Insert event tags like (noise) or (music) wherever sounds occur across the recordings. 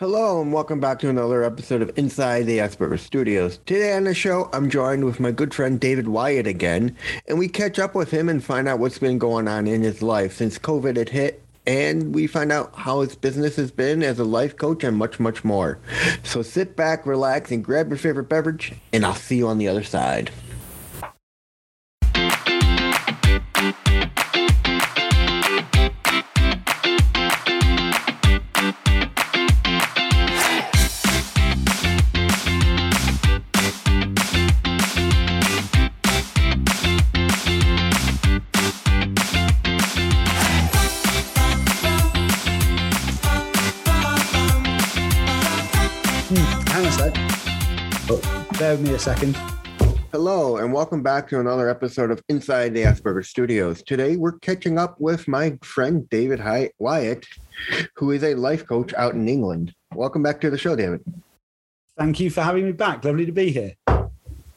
Hello and welcome back to another episode of Inside the Aspergers Studio. Today on the show, I'm joined with my good friend David Wyatt again, and we catch up with him and find out what's been going on in his life since COVID had hit, and we find out how his business has been as a life coach and much, much more. So sit back, relax, and grab your favorite beverage, and I'll see you on the other side. Bear with me a second. Hello, and welcome back to another episode of Inside the Aspergers Studio. Today, we're catching up with my friend David Wyatt, who is a life coach out in England. Welcome back to the show, David. Thank you for having me back. Lovely to be here.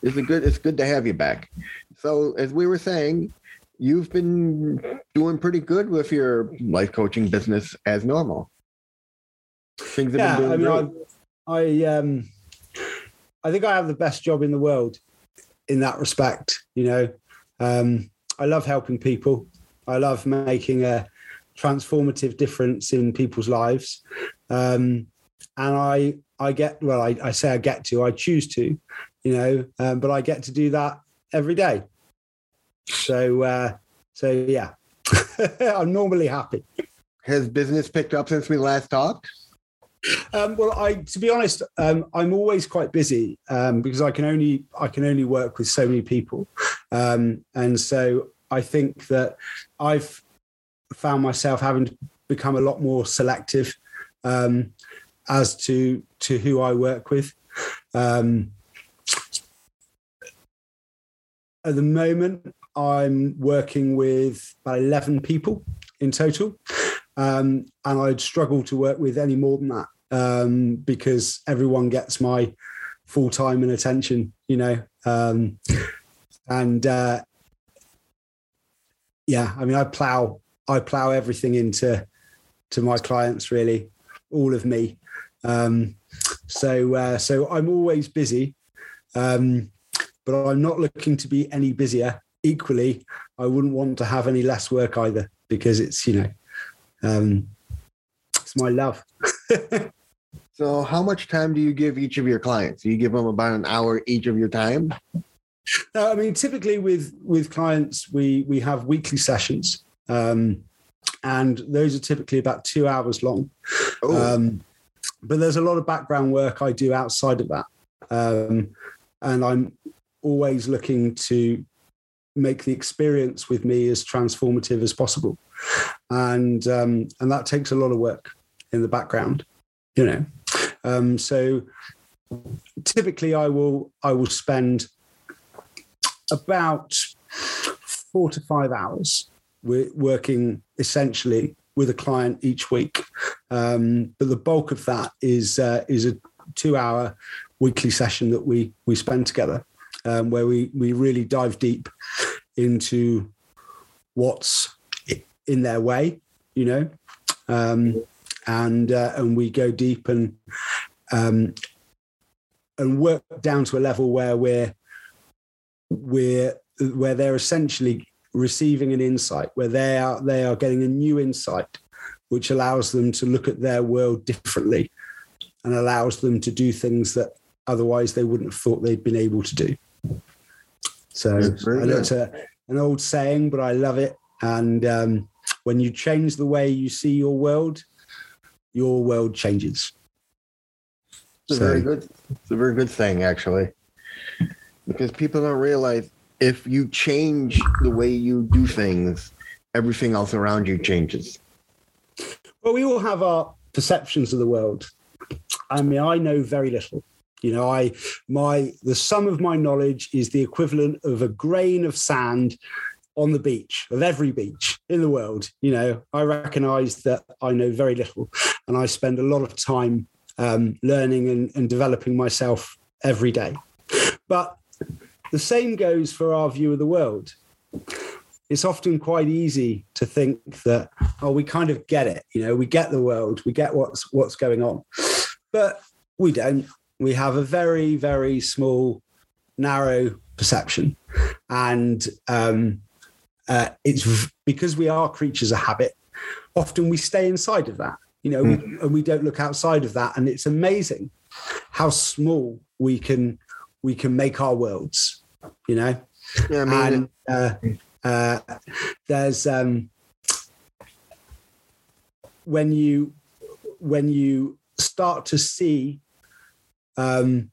It's a good. It's good to have you back. So, as we were saying, you've been doing pretty good with your life coaching business as normal. Things have Yeah, been I doing mean, great. I, I um, I think I have the best job in the world in that respect. You know, um, I love helping people. I love making a transformative difference in people's lives, um, and I I get well. I, I say I get to. I choose to, you know, um, but I get to do that every day. So uh, so yeah, (laughs) I'm normally happy. Has business picked up since we last talked? Um, well, I to be honest, um, I'm always quite busy um, because I can only I can only work with so many people, um, and so I think that I've found myself having to become a lot more selective um, as to to who I work with. Um, at the moment, I'm working with about 11 people in total. Um, and I'd struggle to work with any more than that um, because everyone gets my full time and attention, you know. Um, and uh, yeah, I mean, I plow, I plow everything into to my clients, really, all of me. Um, so, uh, so I'm always busy, um, but I'm not looking to be any busier. Equally, I wouldn't want to have any less work either because it's you know um, it's my love. (laughs) So, how much time do you give each of your clients? Do you give them about an hour each of your time? No, I mean, typically with with clients, we we have weekly sessions, um, and those are typically about two hours long. Oh, Um, but there's a lot of background work I do outside of that, um, and I'm always looking to make the experience with me as transformative as possible, and um, and that takes a lot of work in the background, you know. Um, so typically, I will I will spend about four to five hours working essentially with a client each week. Um, but the bulk of that is uh, is a two hour weekly session that we we spend together, um, where we we really dive deep into what's in their way, you know, um, and uh, and we go deep and um, and work down to a level where we're we're where they're essentially receiving an insight where they are they are getting a new insight which allows them to look at their world differently and allows them to do things that otherwise they wouldn't have thought they'd been able to do. So I know it's a, an old saying but i love it and um, when you change the way you see your world your world changes it's a so- very good. It's a very good thing, actually, because people don't realize if you change the way you do things, everything else around you changes. Well, we all have our perceptions of the world. I mean, I know very little. You know, I my the sum of my knowledge is the equivalent of a grain of sand on the beach of every beach in the world. You know, I recognize that I know very little, and I spend a lot of time um, learning and, and developing myself every day. But the same goes for our view of the world. It's often quite easy to think that, oh, we kind of get it. You know, we get the world, we get what's what's going on. but we don't. We have a very, very small, narrow perception. And um, uh, it's because we are creatures of habit, often we stay inside of that, you know, mm. we, and we don't look outside of that. And it's amazing how small we can we can make our worlds, you know. Yeah, I mean, and uh, uh, there's um, when you when you start to see um,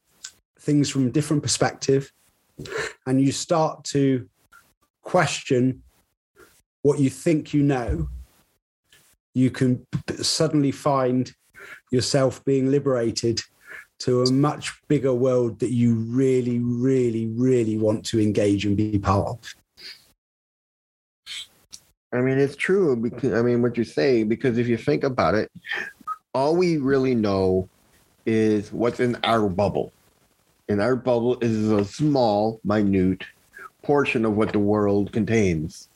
things from a different perspective, and you start to question what you think you know, you can suddenly find yourself being liberated to a much bigger world that you really, really, really want to engage and be part of. I mean, it's true. Because, I mean, what you say, because if you think about it, all we really know is what's in our bubble. And our bubble is a small, minute portion of what the world contains.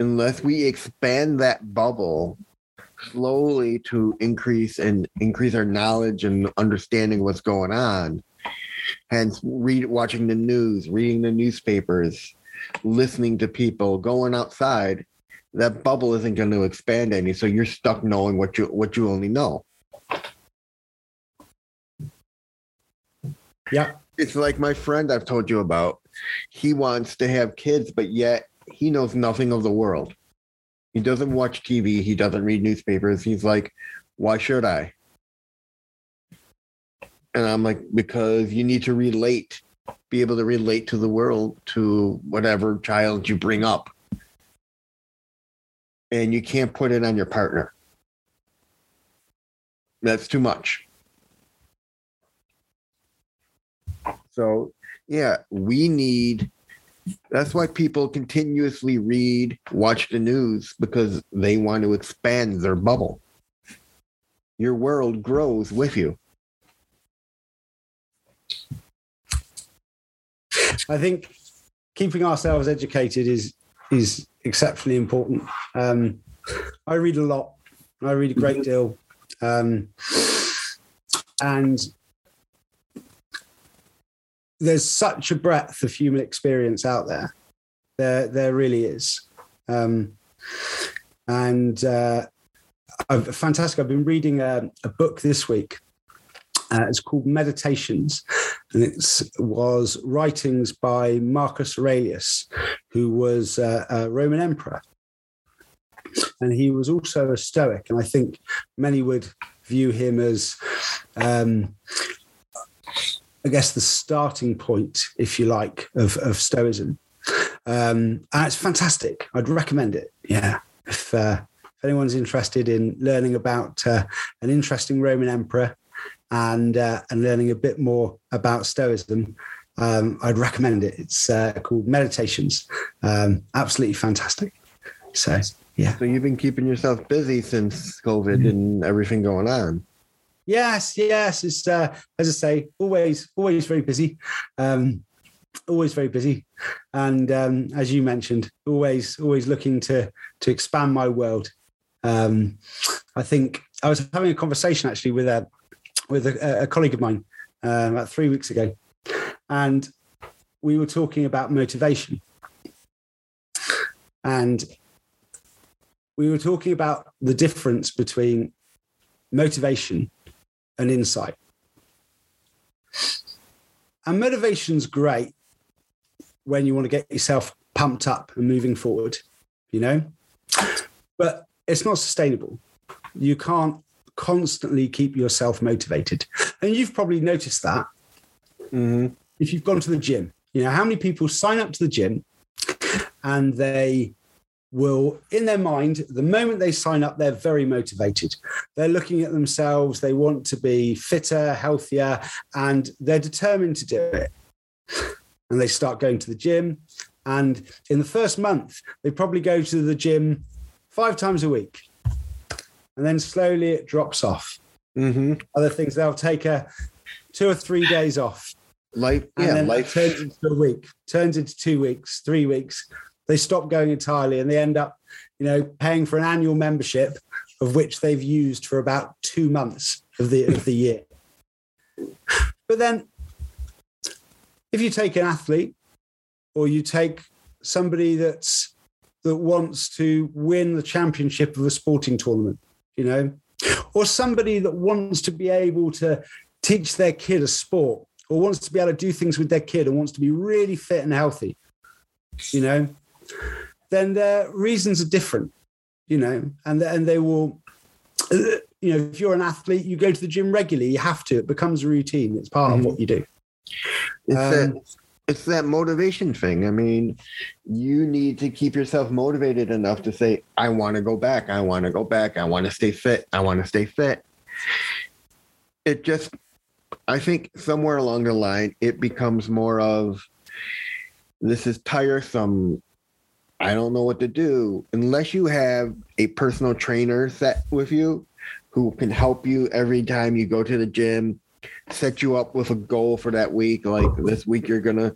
Unless we expand that bubble slowly to increase and increase our knowledge and understanding what's going on, hence read watching the news, reading the newspapers, listening to people, going outside, that bubble isn't going to expand any. So you're stuck knowing what you what you only know. Yeah. It's like my friend I've told you about. He wants to have kids, but yet he knows nothing of the world. He doesn't watch TV. He doesn't read newspapers. He's like, why should I? And I'm like, because you need to relate, be able to relate to the world, to whatever child you bring up. And you can't put it on your partner. That's too much. So, yeah, we need that's why people continuously read, watch the news because they want to expand their bubble. Your world grows with you. I think keeping ourselves educated is is exceptionally important. Um, I read a lot. I read a great deal, um, and there's such a breadth of human experience out there. There, there really is. Um, and uh, I've, fantastic. I've been reading a, a book this week. Uh, it's called Meditations, and it was writings by Marcus Aurelius, who was uh, a Roman emperor. And he was also a Stoic, and I think many would view him as um, I guess, the starting point, if you like, of, of Stoicism. Um, and it's fantastic. I'd recommend it. Yeah. If, uh, if anyone's interested in learning about uh, an interesting Roman emperor and, uh, and learning a bit more about Stoicism, um, I'd recommend it. It's uh, called Meditations. Um, absolutely fantastic. So, yeah. So you've been keeping yourself busy since COVID mm-hmm. and everything going on. Yes, yes. It's uh, as I say, always, always very busy. Um, always very busy, and um, as you mentioned, always, always looking to to expand my world. Um, I think I was having a conversation actually with a with a, a colleague of mine uh, about three weeks ago, and we were talking about motivation, and we were talking about the difference between motivation and insight. And motivation's great when you want to get yourself pumped up and moving forward, you know, but it's not sustainable. You can't constantly keep yourself motivated. And you've probably noticed that mm-hmm. if you've gone to the gym. You know, how many people sign up to the gym and they will, in their mind, the moment they sign up, they're very motivated. They're looking at themselves, they want to be fitter, healthier, and they're determined to do it. And they start going to the gym. And in the first month, they probably go to the gym five times a week. And then slowly it drops off. Mm-hmm. Other things, they'll take a two or three days off. Life, yeah, life turns into a week, turns into two weeks, three weeks, they stop going entirely and they end up, you know, paying for an annual membership of which they've used for about two months of the of the year. But then, if you take an athlete, or you take somebody that's that wants to win the championship of a sporting tournament, you know, or somebody that wants to be able to teach their kid a sport, or wants to be able to do things with their kid, and wants to be really fit and healthy, you know, then their reasons are different, you know, and and they will you know, if you're an athlete, you go to the gym regularly. You have to. It becomes a routine. It's part mm-hmm. of what you do. It's, um, that, it's that motivation thing. I mean, you need to keep yourself motivated enough to say, I want to go back. I want to go back. I want to stay fit. I want to stay fit. It just, I think somewhere along the line, it becomes more of this is tiresome. I don't know what to do. Unless you have a personal trainer set with you, who can help you every time you go to the gym, set you up with a goal for that week. Like this week, you're going to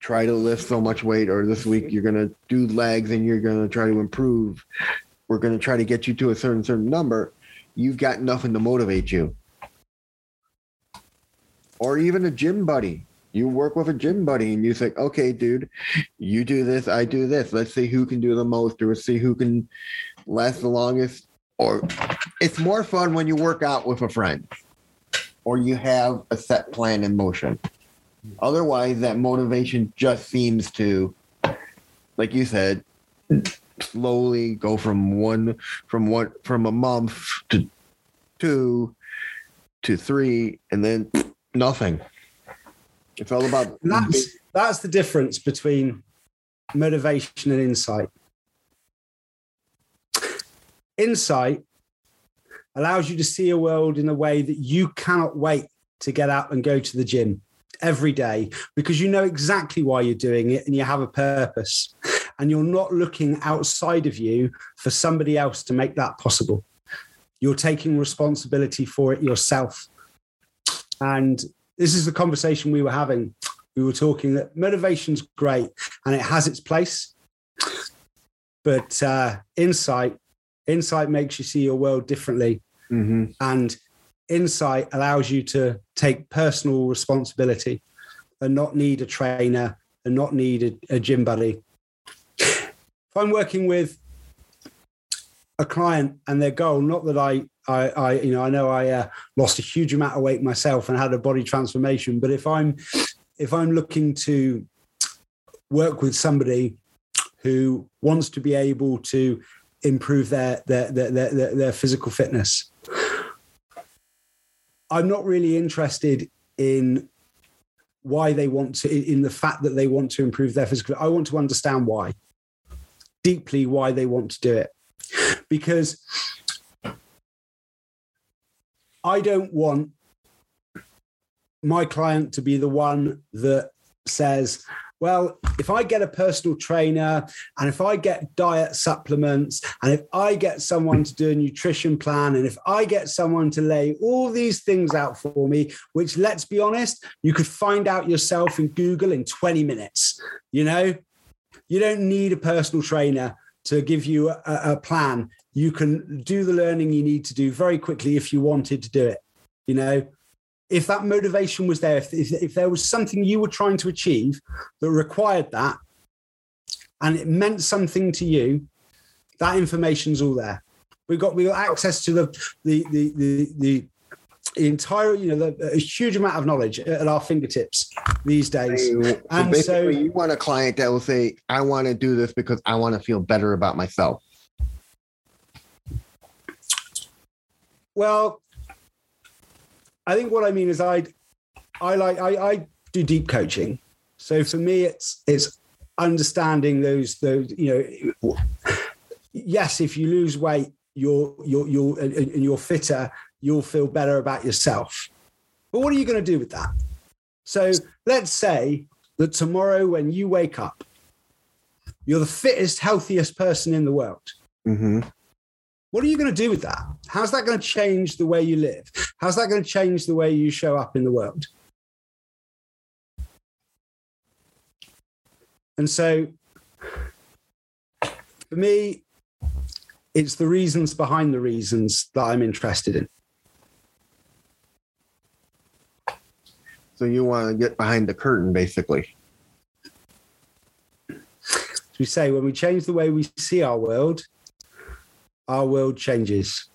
try to lift so much weight, or this week, you're going to do legs and you're going to try to improve. We're going to try to get you to a certain, certain number. You've got nothing to motivate you. Or even a gym buddy. You work with a gym buddy and you say, okay, dude, you do this, I do this. Let's see who can do the most, or let's see who can last the longest or it's more fun when you work out with a friend or you have a set plan in motion. Otherwise, that motivation just seems to, like you said, slowly go from one from one from a month to two to three, and then nothing. It's all about that's that's the difference between motivation and insight. Insight allows you to see a world in a way that you cannot wait to get out and go to the gym every day because you know exactly why you're doing it and you have a purpose and you're not looking outside of you for somebody else to make that possible. You're taking responsibility for it yourself. And this is the conversation we were having. We were talking that motivation's great and it has its place, but uh, insight Insight makes you see your world differently. Mm-hmm. And insight allows you to take personal responsibility and not need a trainer and not need a, a gym buddy. If I'm working with a client and their goal, not that I, I, I you know, I know I uh, lost a huge amount of weight myself and had a body transformation, but if I'm, if I'm looking to work with somebody who wants to be able to improve their their their, their, their physical fitness. I'm not really interested in why they want to in the fact that they want to improve their physical i want to understand why deeply why they want to do it because i don't want my client to be the one that says well, if I get a personal trainer and if I get diet supplements and if I get someone to do a nutrition plan and if I get someone to lay all these things out for me, which let's be honest, you could find out yourself in Google in 20 minutes, you know, you don't need a personal trainer to give you a, a plan. You can do the learning you need to do very quickly if you wanted to do it, you know if that motivation was there, if, if, if there was something you were trying to achieve that required that, and it meant something to you, that information's all there. We've got we've got access to the the the the, the entire, you know, the, a huge amount of knowledge at our fingertips these days. So, and so you want a client that will say, "I want to do this because I want to feel better about myself." Well, I think what I mean is I I like I, I do deep coaching. So for me, it's it's understanding those those you know. Yes, if you lose weight, you're you're you're and you're fitter, you'll feel better about yourself. But what are you going to do with that? So let's say that tomorrow, when you wake up, you're the fittest, healthiest person in the world. Mm-hmm. What are you going to do with that? How's that going to change the way you live? How's that going to change the way you show up in the world? And so for me, it's the reasons behind the reasons that I'm interested in. So you want to get behind the curtain, basically. As we say, when we change the way we see our world, our world changes.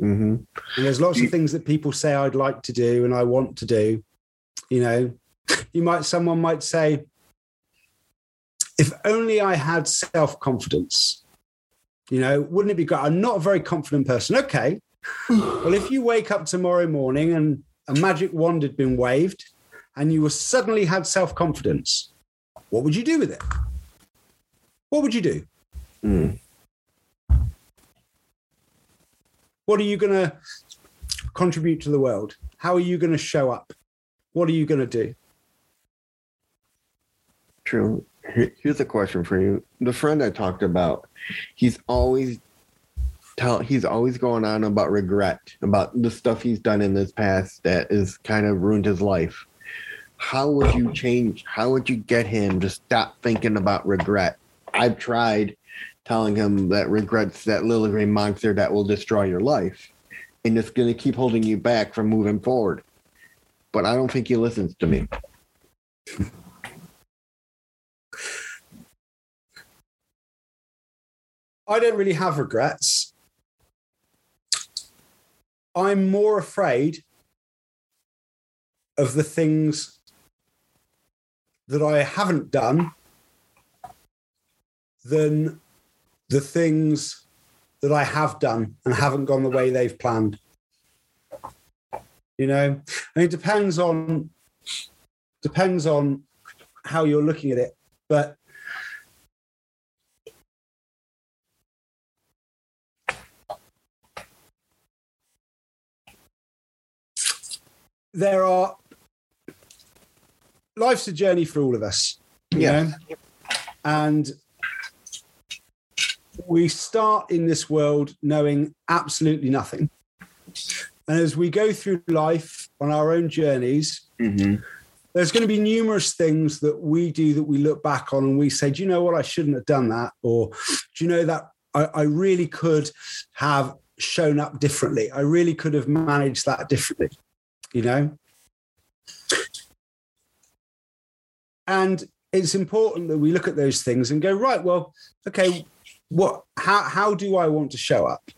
Mm-hmm. And there's lots of things that people say I'd like to do and I want to do. You know, (laughs) you might, someone might say, if only I had self confidence, you know, wouldn't it be great? I'm not a very confident person. Okay. (sighs) well, if you wake up tomorrow morning and a magic wand had been waved and you were suddenly had self confidence, what would you do with it? What would you do? Mm. What are you going to contribute to the world? How are you going to show up? What are you going to do? True. Here's a question for you. The friend I talked about, he's always tell he's always going on about regret, about the stuff he's done in his past that has kind of ruined his life. How would you change? How would you get him to stop thinking about regret? I've tried telling him that regret's that little green monster that will destroy your life and it's going to keep holding you back from moving forward. But I don't think he listens to me. I don't really have regrets. I'm more afraid of the things that I haven't done than the things that I have done and haven't gone the way they've planned. You know, and it depends on depends on how you're looking at it, but there are life's a journey for all of us. Yeah. Know? And we start in this world knowing absolutely nothing. And as we go through life on our own journeys, Mm-hmm. there's going to be numerous things that we do that we look back on and we say, do you know what? I shouldn't have done that. Or do you know that I, I really could have shown up differently? I really could have managed that differently, you know? And it's important that we look at those things and go, right, well, okay, what how how do I want to show up?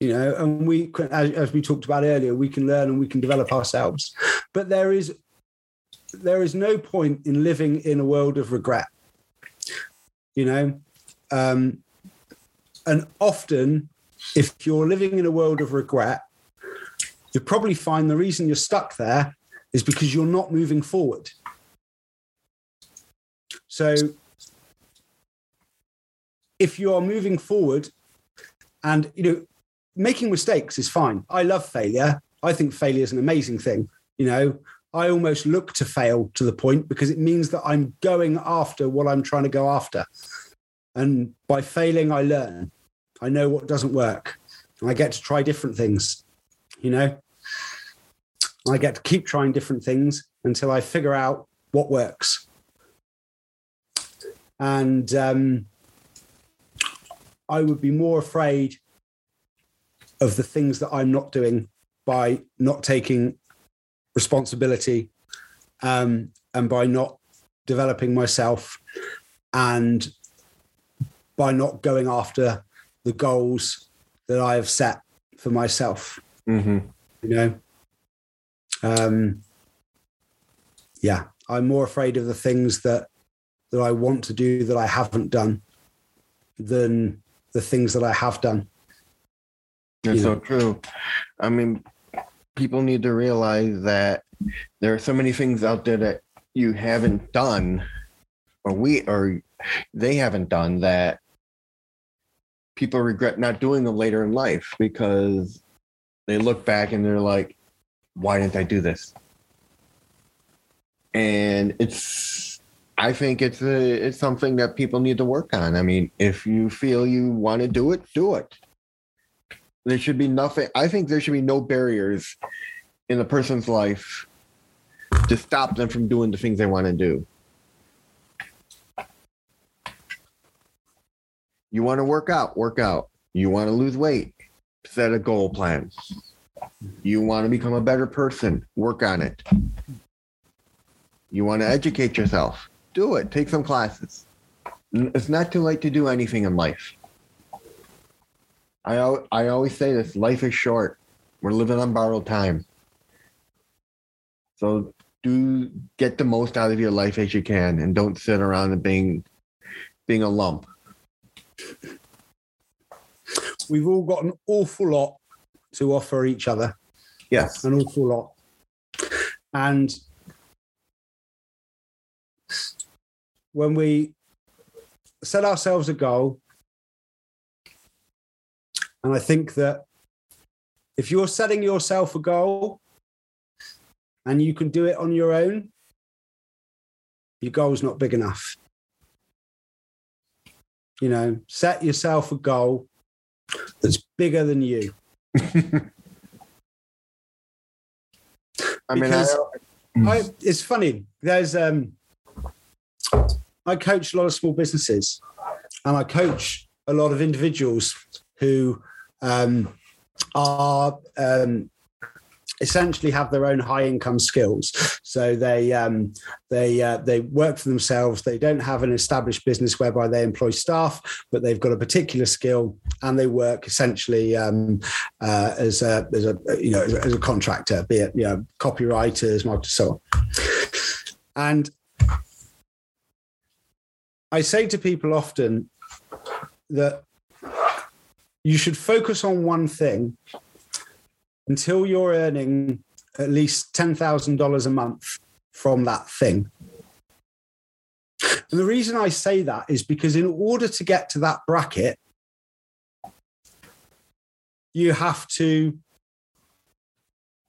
You know, and we as, as we talked about earlier, we can learn and we can develop ourselves. But there is there is no point in living in a world of regret. You know, um, and often, if you're living in a world of regret, you'll probably find the reason you're stuck there is because you're not moving forward. So if you are moving forward and you know making mistakes is fine. I love failure. I think failure is an amazing thing you know. I almost look to fail to the point because it means that i'm going after what i'm trying to go after. And by failing i learn. I know what doesn't work. And i get to try different things you know. I get to keep trying different things until i figure out what works. And um, I would be more afraid of the things that I'm not doing by not taking responsibility um, and by not developing myself and by not going after the goals that I have set for myself. Mm-hmm. You know, um, yeah, I'm more afraid of the things that that I want to do that I haven't done than the things that I have done. That's You so true. I mean, people need to realize that there are so many things out there that you haven't done, or we, or they haven't done that people regret not doing them later in life because they look back and they're like, why didn't I do this? And it's, I think it's a, it's something that people need to work on. I mean, if you feel you want to do it, do it. There should be nothing. I think there should be no barriers in a person's life to stop them from doing the things they want to do. You want to work out, work out. You want to lose weight, set a goal plan. You want to become a better person, work on it. You want to educate yourself. Do it. Take some classes. It's not too late to do anything in life. I, I always say this life is short. We're living on borrowed time. So do get the most out of your life as you can and don't sit around and being being a lump. We've all got an awful lot to offer each other. Yes. An awful lot. And when we set ourselves a goal, and I think that if you're setting yourself a goal and you can do it on your own, your goal's not big enough. You know, set yourself a goal that's bigger than you. (laughs) I mean, I, I, it's funny. There's um, I coach a lot of small businesses, and I coach a lot of individuals who um, are um, essentially have their own high income skills. So they um, they uh, they work for themselves. They don't have an established business whereby they employ staff, but they've got a particular skill and they work essentially um, uh, as a as a you know as a contractor, be it you know copywriters, so on. And I say to people often that you should focus on one thing until you're earning at least $10,000 a month from that thing. And the reason I say that is because in order to get to that bracket, you have to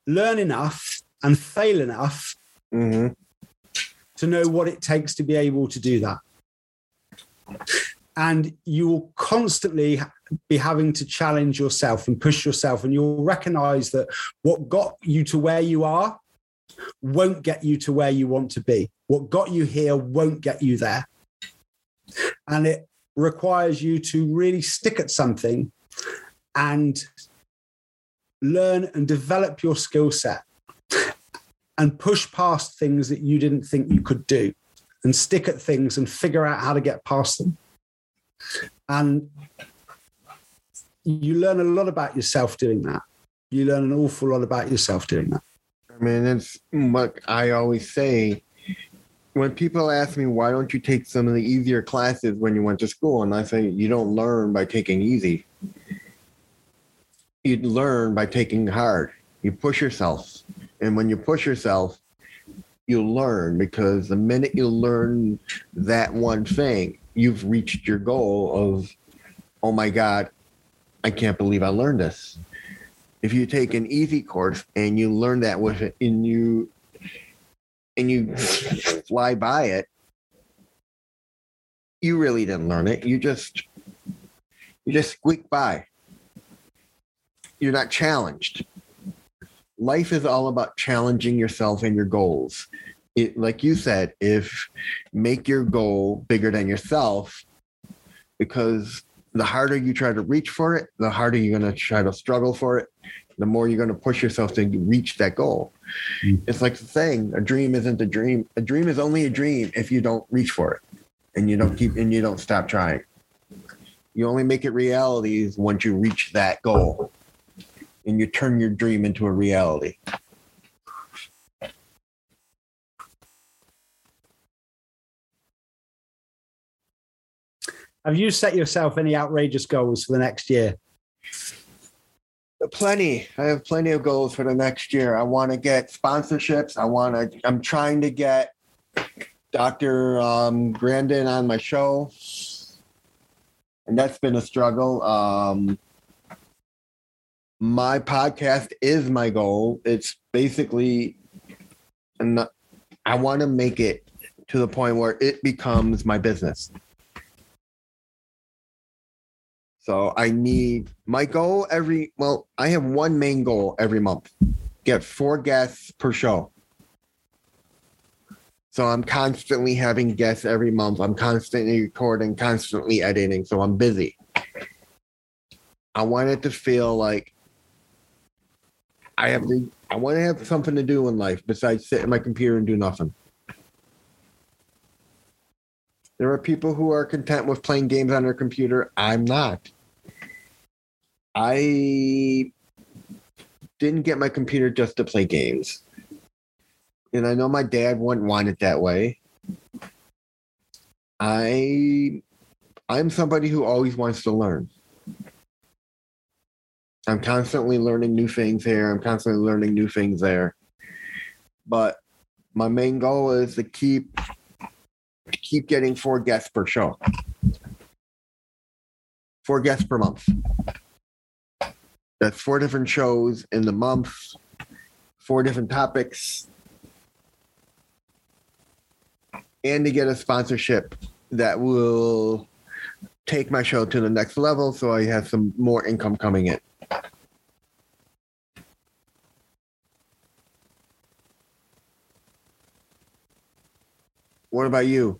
learn enough and fail enough mm-hmm. to know what it takes to be able to do that. And you will constantly be having to challenge yourself and push yourself. And you'll recognize that what got you to where you are won't get you to where you want to be. What got you here won't get you there. And it requires you to really stick at something and learn and develop your skill set and push past things that you didn't think you could do and stick at things and figure out how to get past them. And you learn a lot about yourself doing that. You learn an awful lot about yourself doing that. I mean, it's what I always say. When people ask me, why don't you take some of the easier classes when you went to school? And I say, you don't learn by taking easy. You learn by taking hard. You push yourself. And when you push yourself, you learn because the minute you learn that one thing, you've reached your goal of, oh my God, I can't believe I learned this. If you take an easy course and you learn that with it and you and you fly by it, you really didn't learn it. You just you just squeak by. You're not challenged life is all about challenging yourself and your goals. It, like you said, if make your goal bigger than yourself, because the harder you try to reach for it, the harder you're going to try to struggle for it, the more you're going to push yourself to reach that goal. Mm. It's like saying, a dream isn't a dream. A dream is only a dream if you don't reach for it and you don't keep and you don't stop trying. You only make it realities once you reach that goal and you turn your dream into a reality. Have you set yourself any outrageous goals for the next year? Plenty. I have plenty of goals for the next year. I want to get sponsorships. I want to. I'm trying to get Dr. Um, Grandin on my show, and that's been a struggle. Um, my podcast is my goal. It's basically, I want to make it to the point where it becomes my business. So I need my goal every, well, I have one main goal every month get four guests per show. So I'm constantly having guests every month. I'm constantly recording, constantly editing. So I'm busy. I want it to feel like I have to, I want to have something to do in life besides sit at my computer and do nothing. There are people who are content with playing games on their computer. I'm not. I didn't get my computer just to play games. And I know my dad wouldn't want it that way. I I'm somebody who always wants to learn. I'm constantly learning new things here. I'm constantly learning new things there. But my main goal is to keep keep getting four guests per show. Four guests per month. That's four different shows in the month, four different topics, and to get a sponsorship that will take my show to the next level so I have some more income coming in. What about you?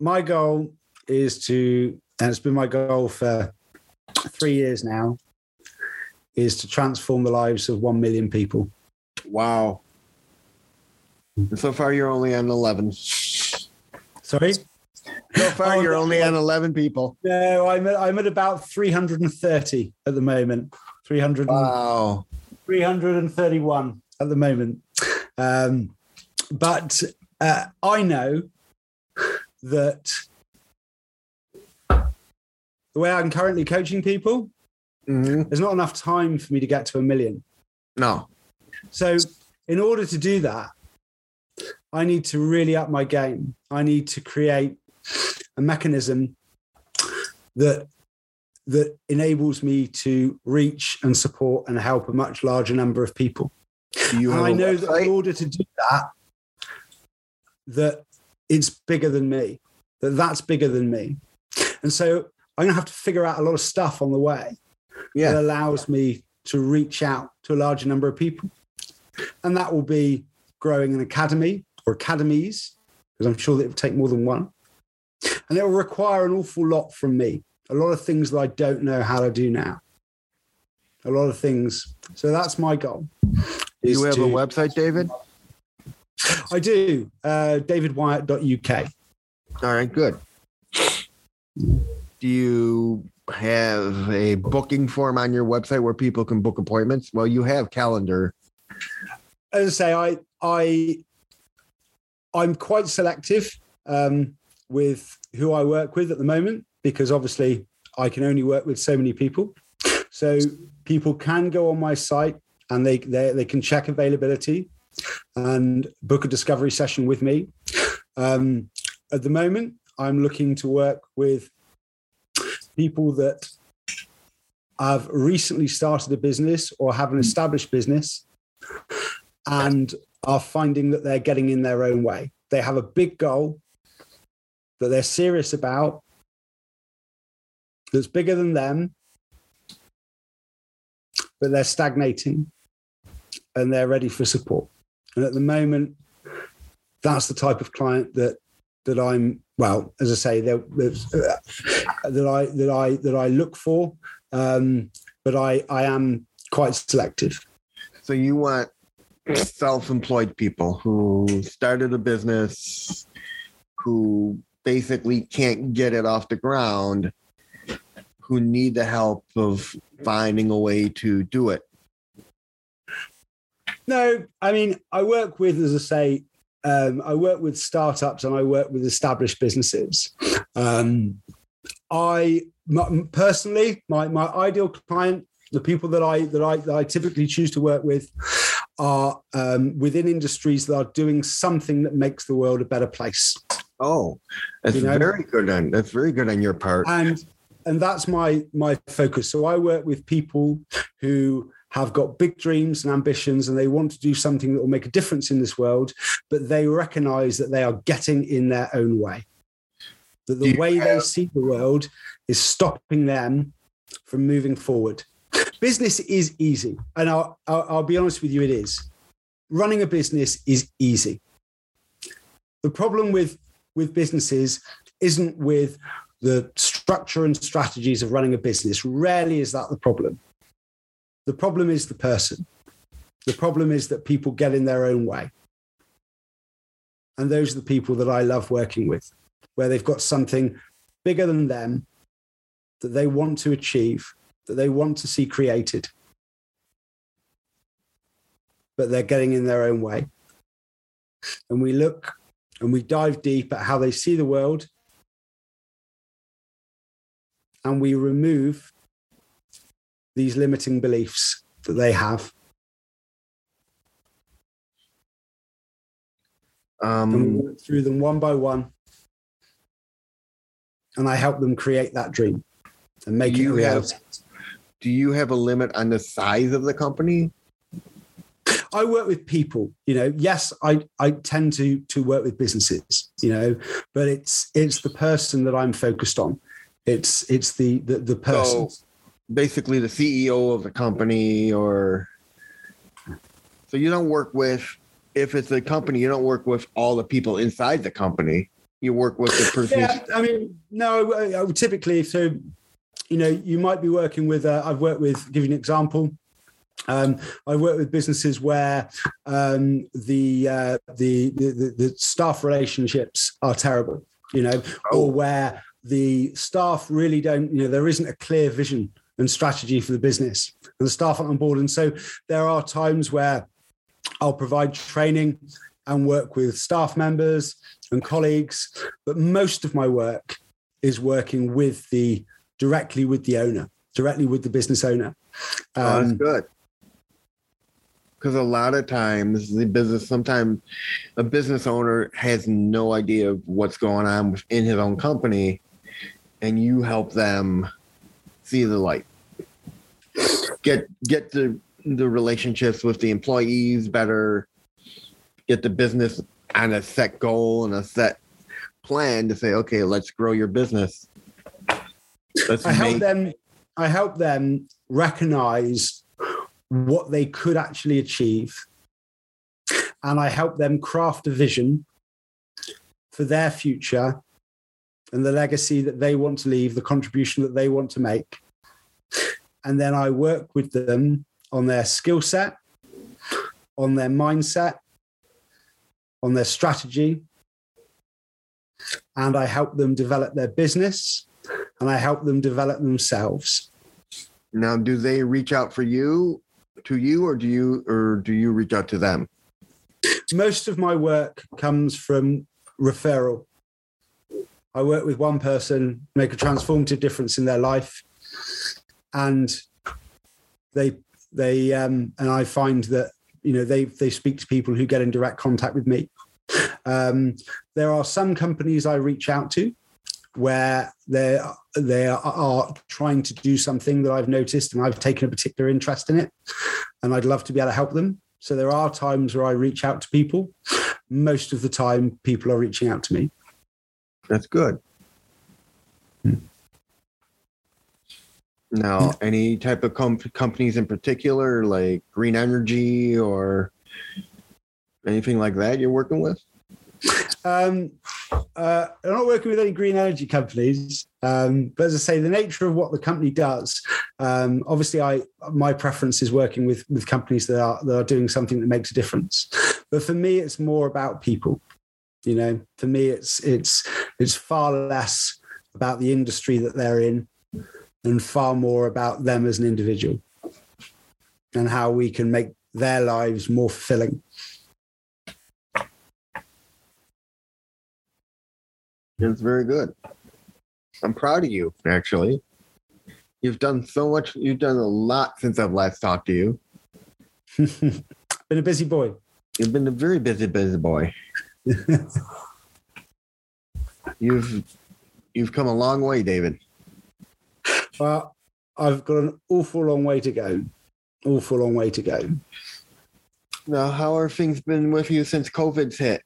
My goal is to, and it's been my goal for three years now, is to transform the lives of 1 million people. Wow. So far, you're only on 11. Sorry? So far, Oh, you're no. only on 11 people. No, I'm at, I'm at about 330 at the moment. 300, Wow. 331 at the moment. Um, but uh, I know that the way I'm currently coaching people, hmm there's not enough time for me to get to a million. No. So, in order to do that, I need to really up my game. I need to create a mechanism that that enables me to reach and support and help a much larger number of people. Do you And have I know that in order to do that, that it's bigger than me. That that's bigger than me. And so I'm going to have to figure out a lot of stuff on the way that Yeah. allows me to reach out to a larger number of people. And that will be growing an academy or academies, because I'm sure that it will take more than one. And it will require an awful lot from me, a lot of things that I don't know how to do now. A lot of things. So that's my goal. Do is you have a website, David? I do. Uh, DavidWyatt.uk. All right, good. Do you have a booking form on your website where people can book appointments? Well, you have calendar. As I say, I I I'm quite selective um, with who I work with at the moment because obviously I can only work with so many people. So people can go on my site and they they, they can check availability and book a discovery session with me. Um, at the moment, I'm looking to work with people that have recently started a business or have an established business and are finding that they're getting in their own way. They have a big goal that they're serious about, that's bigger than them, but they're stagnating and they're ready for support. And at the moment, that's the type of client that that I'm well, as I say, there, uh, that I that I that I look for, um, but I I am quite selective. So you want self-employed people who started a business, who basically can't get it off the ground, who need the help of finding a way to do it. No, I mean, I work with, as I say, um, I work with startups and I work with established businesses. Um, I m- personally, my my ideal client, the people that I that I that I typically choose to work with, are um, within industries that are doing something that makes the world a better place. Oh, that's You know? very good on that's very good on your part. and and that's my my focus so i work with people who have got big dreams and ambitions and they want to do something that will make a difference in this world but they recognize that they are getting in their own way. That the way they see the world is stopping them from moving forward. Business is easy and I'll, I'll, I'll be honest with you it is. Running a business is easy. The problem with with businesses isn't with the structure and strategies of running a business. Rarely is that the problem. The problem is the person. The problem is that people get in their own way. And those are the people that I love working with, where they've got something bigger than them that they want to achieve, that they want to see created, but they're getting in their own way. And we look and we dive deep at how they see the world and we remove these limiting beliefs that they have. Um, and we through them one by one. And I help them create that dream and make Do it you have- do you have a limit on the size of the company? I work with people, you know. Yes, I, I tend to to work with businesses, you know, but it's it's the person that I'm focused on. It's it's the the, the person. So basically, the CEO of the company, or so you don't work with. If it's a company, you don't work with all the people inside the company. You work with the person. Yeah, I mean, no, typically, so, you know, you might be working with, uh, I've worked with, give you an example. Um, I work with businesses where um, the, uh, the, the, the the staff relationships are terrible, you know, Oh. or where the staff really don't, you know, there isn't a clear vision and strategy for the business and the staff aren't on board. And so there are times where I'll provide training and work with staff members and colleagues, but most of my work is working with the directly with the owner, directly with the business owner. Oh, that's Um, good. Because a lot of times the business, sometimes a business owner has no idea of what's going on within his own company, and you help them see the light. Get get the the relationships with the employees better. Get the business on a set goal and a set plan to say, okay, let's grow your business. Let's I help them. I help them recognize what they could actually achieve, and I help them craft a vision for their future and the legacy that they want to leave, the contribution that they want to make. And then I work with them on their skill set, on their mindset, on their strategy, and I help them develop their business and I help them develop themselves. Now, do they reach out for you, to you, or do you, or do you reach out to them? Most of my work comes from referral. I work with one person, make a transformative difference in their life, and they they um, and I find that you know they they speak to people who get in direct contact with me. Um, there are some companies I reach out to where they they are trying to do something that I've noticed and I've taken a particular interest in it, and I'd love to be able to help them. So there are times where I reach out to people. Most of the time, people are reaching out to me. That's good. Now, any type of com- companies in particular, like green energy or anything like that, you're working with? Um, uh, I'm not working with any green energy companies, um, but as I say, the nature of what the company does, um, obviously, I my preference is working with with companies that are that are doing something that makes a difference. But for me, it's more about people. You know, for me, it's it's it's far less about the industry that they're in, and far more about them as an individual, and how we can make their lives more fulfilling. It's very good. I'm proud of you, actually. You've done so much. You've done a lot since I've last talked to you. (laughs) Been a busy boy. You've been a very busy, busy boy. (laughs) You've you've come a long way, David. Well, I've got an awful long way to go. Awful long way to go. Now, how are things been with you since COVID's hit?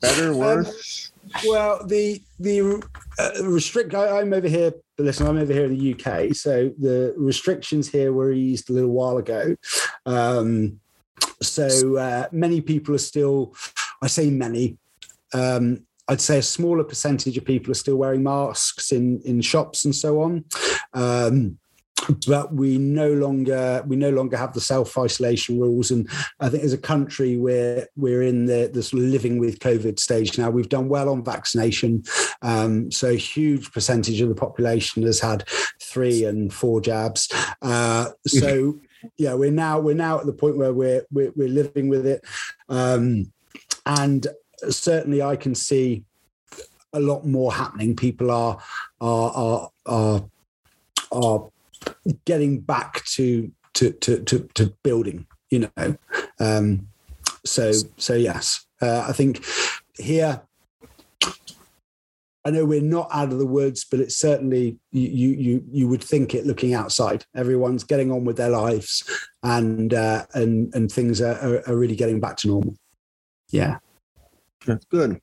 Better, worse? Well, the the uh, restrict. I, I'm over here. But listen, I'm over here in the UK, so the restrictions here were eased a little while ago. Um, so uh, many people are still. I say many. Um, I'd say a smaller percentage of people are still wearing masks in in shops and so on. Um, but we no longer we no longer have the self isolation rules. And I think as a country, we're we're in the, of living with COVID stage now. We've done well on vaccination, um, so a huge percentage of the population has had three and four jabs. Uh, so (laughs) yeah, we're now we're now at the point where we're we're, we're living with it, um, and certainly I can see a lot more happening. People are are are are, are getting back to to to to, to building. You know, um, so so yes, uh, I think here. I know we're not out of the woods, but it's certainly you you you would think it looking outside. Everyone's getting on with their lives, and uh, and and things are, are, are really getting back to normal. Yeah, that's good.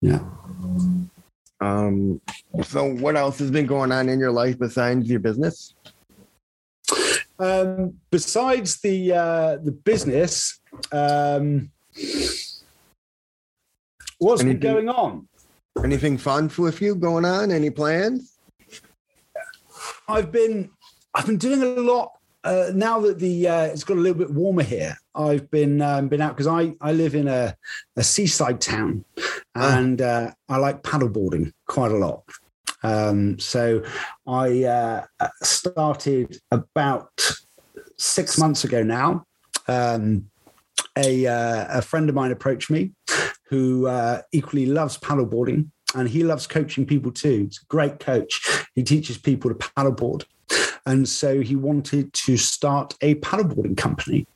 Yeah. Um, so what else has been going on in your life besides your business? Um, besides the uh, the business, um, what's anything, been going on? Anything fun with you going on? Any plans? I've been I've been doing a lot uh, now that the uh, it's got a little bit warmer here. I've been um, been out because I I live in a, a seaside town, ah. and uh, I like paddleboarding quite a lot. Um, so I uh, started about six months ago now. Um, a, uh, a friend of mine approached me who uh, equally loves paddleboarding and he loves coaching people too. He's a great coach. He teaches people to paddleboard. And so he wanted to start a paddleboarding company,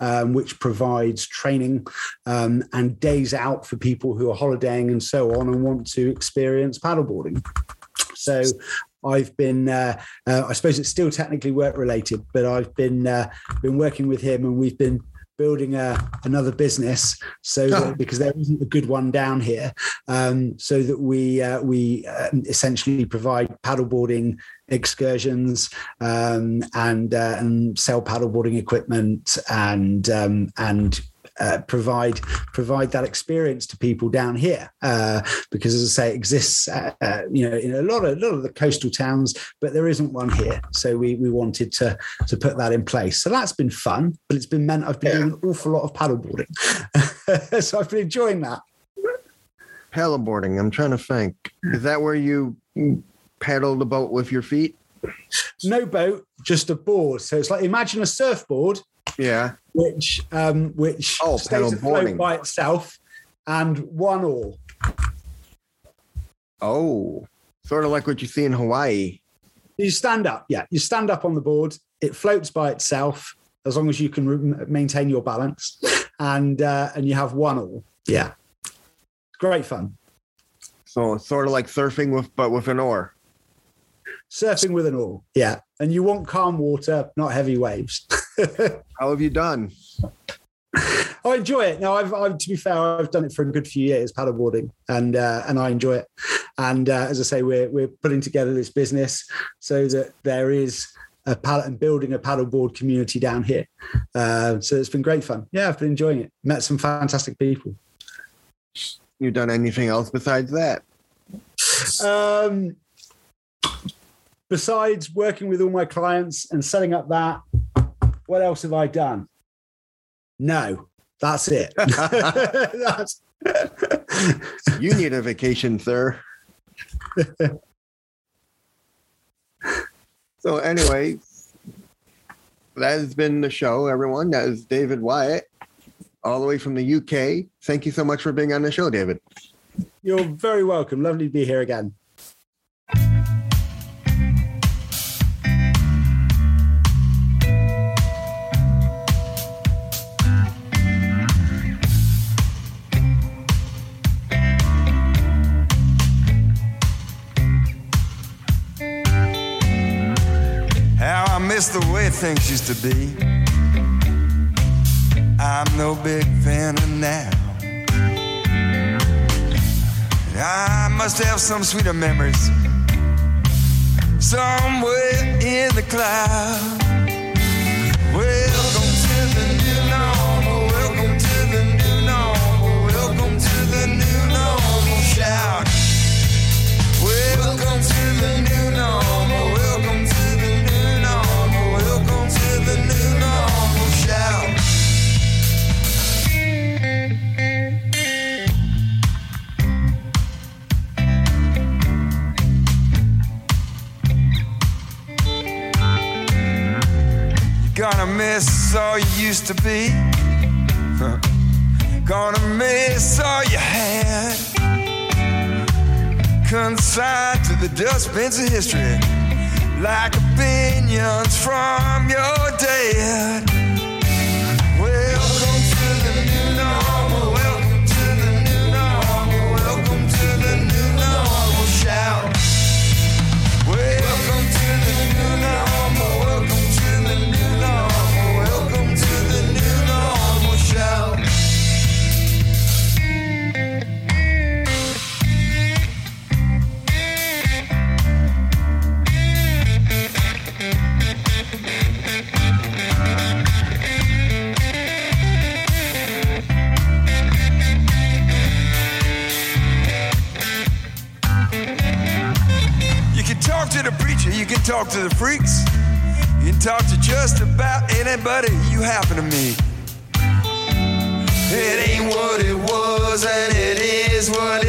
um, which provides training um, and days out for people who are holidaying and so on and want to experience paddleboarding. So I've been, uh, uh, I suppose it's still technically work related, but I've been uh, been working with him, and we've been building a, another business so that, oh. because there isn't a good one down here um, so that we uh, we uh, essentially provide paddleboarding excursions um, and uh, and sell paddleboarding equipment and um, and uh, provide provide that experience to people down here. Uh, because as I say it exists uh, uh, you know in a lot of a lot of the coastal towns but there isn't one here. So we we wanted to to put that in place. So that's been fun but it's been meant I've been yeah. doing an awful lot of paddleboarding (laughs) so I've been enjoying that. Paddleboarding I'm trying to think. Is that where you paddle the boat with your feet? No boat just a board. So it's like imagine a surfboard. Yeah. Which um, which oh, stays afloat by itself and one oar. Oh, sort of like what you see in Hawaii. You stand up, yeah. You stand up on the board. It floats by itself as long as you can re- maintain your balance, (laughs) and uh, and you have one oar. Yeah, great fun. So it's sort of like surfing with but with an oar. Surfing with an oar, yeah. And you want calm water, not heavy waves. (laughs) How have you done? I enjoy it. Now, I've, I've, to be fair, I've done it for a good few years, paddleboarding, and uh, and I enjoy it. And uh, as I say, we're we're putting together this business so that there is a paddle and building a paddleboard community down here. Uh, so it's been great fun. Yeah, I've been enjoying it. Met some fantastic people. You done anything else besides that? Um, besides working with all my clients and setting up that what else have I done? No, that's it. (laughs) that's... you need a vacation, sir. so, anyway, that has been the show, everyone. That is David Wyatt, all the way from the UK. Thank you so much for being on the show, David. You're very welcome. Lovely to be here again. Things used to be. I'm no big fan of now. I must have some sweeter memories somewhere in the cloud. Welcome to the new normal. Welcome to the new normal. Welcome to the new normal. Shout. Welcome to the new miss all you used to be. Gonna miss all you had. Consigned to the dustbins of history, like opinions from your dad. Talk to the freaks, you can talk to just about anybody you happen to meet. It ain't what it was, and it is what.